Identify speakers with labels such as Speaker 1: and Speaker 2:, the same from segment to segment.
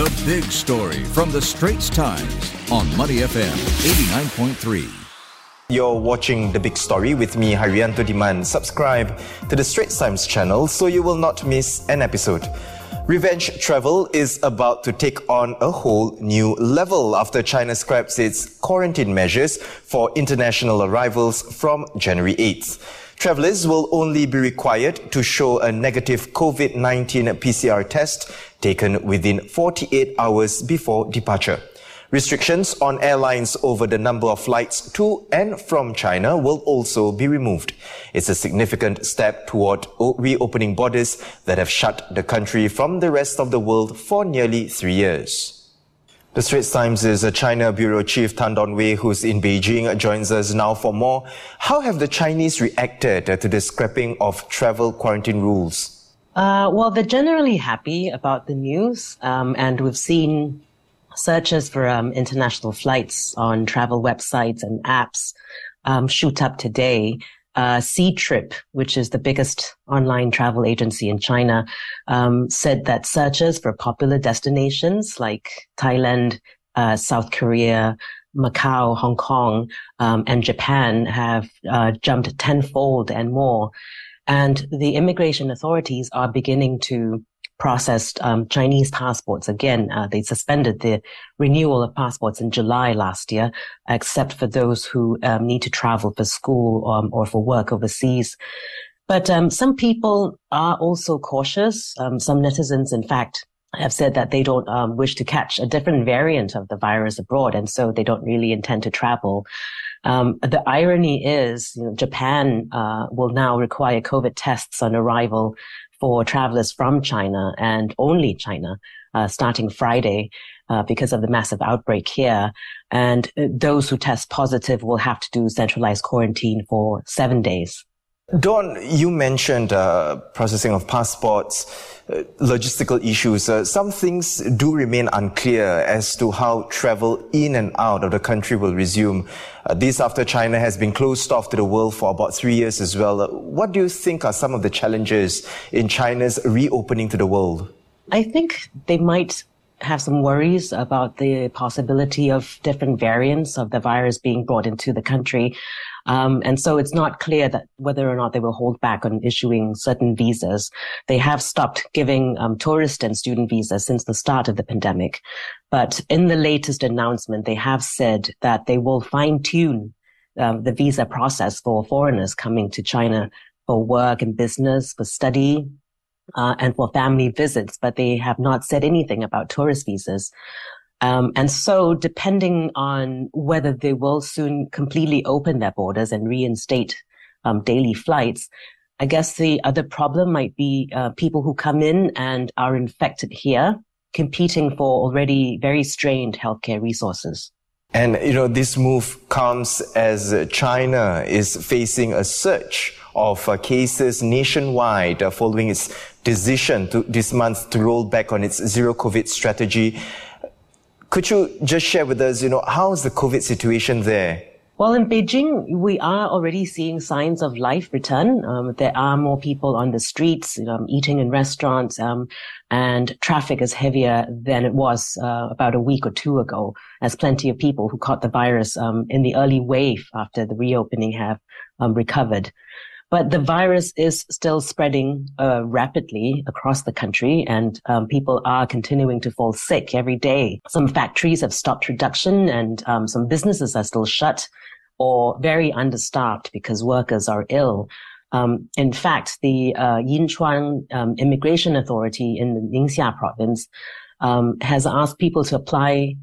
Speaker 1: The big story from the Straits Times on Money FM 89.3.
Speaker 2: You're watching The Big Story with me, Harianto Diman. Subscribe to the Straits Times channel so you will not miss an episode. Revenge travel is about to take on a whole new level after China scraps its quarantine measures for international arrivals from January 8th. Travelers will only be required to show a negative COVID-19 PCR test taken within 48 hours before departure. Restrictions on airlines over the number of flights to and from China will also be removed. It's a significant step toward reopening borders that have shut the country from the rest of the world for nearly three years. The Straits Times' is a China Bureau Chief Tan Dawei, who's in Beijing, joins us now for more. How have the Chinese reacted to the scrapping of travel quarantine rules?
Speaker 3: Uh, well, they're generally happy about the news, um, and we've seen searches for um, international flights on travel websites and apps um, shoot up today. Uh, Ctrip, which is the biggest online travel agency in China, um, said that searches for popular destinations like Thailand, uh, South Korea, Macau, Hong Kong, um, and Japan have uh, jumped tenfold and more. And the immigration authorities are beginning to processed um, Chinese passports. Again, uh, they suspended the renewal of passports in July last year, except for those who um, need to travel for school um, or for work overseas. But um, some people are also cautious. Um, some netizens, in fact, have said that they don't um, wish to catch a different variant of the virus abroad, and so they don't really intend to travel. Um, the irony is, you know, Japan uh, will now require COVID tests on arrival for travelers from China and only China uh, starting Friday uh, because of the massive outbreak here. And uh, those who test positive will have to do centralized quarantine for seven days.
Speaker 2: Don, you mentioned uh, processing of passports, uh, logistical issues. Uh, some things do remain unclear as to how travel in and out of the country will resume. Uh, this after China has been closed off to the world for about three years as well. Uh, what do you think are some of the challenges in China's reopening to the world?
Speaker 3: I think they might have some worries about the possibility of different variants of the virus being brought into the country. Um, and so it's not clear that whether or not they will hold back on issuing certain visas. They have stopped giving um, tourist and student visas since the start of the pandemic. But in the latest announcement, they have said that they will fine tune um, the visa process for foreigners coming to China for work and business, for study, uh, and for family visits, but they have not said anything about tourist visas. Um, and so depending on whether they will soon completely open their borders and reinstate um, daily flights, I guess the other problem might be uh, people who come in and are infected here, competing for already very strained healthcare resources.
Speaker 2: And, you know, this move comes as China is facing a surge of uh, cases nationwide uh, following its decision to, this month to roll back on its zero COVID strategy. Could you just share with us, you know, how's the COVID situation there?
Speaker 3: Well, in Beijing, we are already seeing signs of life return. Um, there are more people on the streets, um, eating in restaurants, um, and traffic is heavier than it was uh, about a week or two ago, as plenty of people who caught the virus um, in the early wave after the reopening have um, recovered. But the virus is still spreading uh, rapidly across the country, and um, people are continuing to fall sick every day. Some factories have stopped production, and um, some businesses are still shut or very understaffed because workers are ill. Um, in fact, the uh, Yinchuan um, Immigration Authority in the Ningxia province um, has asked people to apply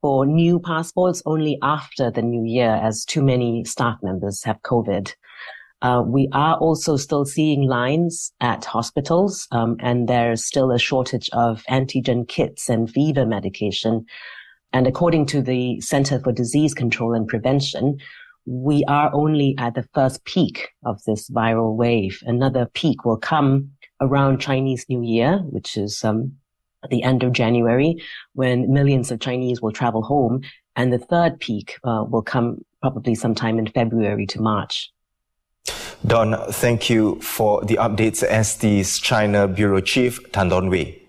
Speaker 3: for new passports only after the new year, as too many staff members have COVID. Uh, we are also still seeing lines at hospitals, um, and there's still a shortage of antigen kits and fever medication. And according to the Center for Disease Control and Prevention, we are only at the first peak of this viral wave. Another peak will come around Chinese New Year, which is um, at the end of January, when millions of Chinese will travel home. And the third peak uh, will come probably sometime in February to March.
Speaker 2: Don, thank you for the updates as the China Bureau Chief Tan Dawei.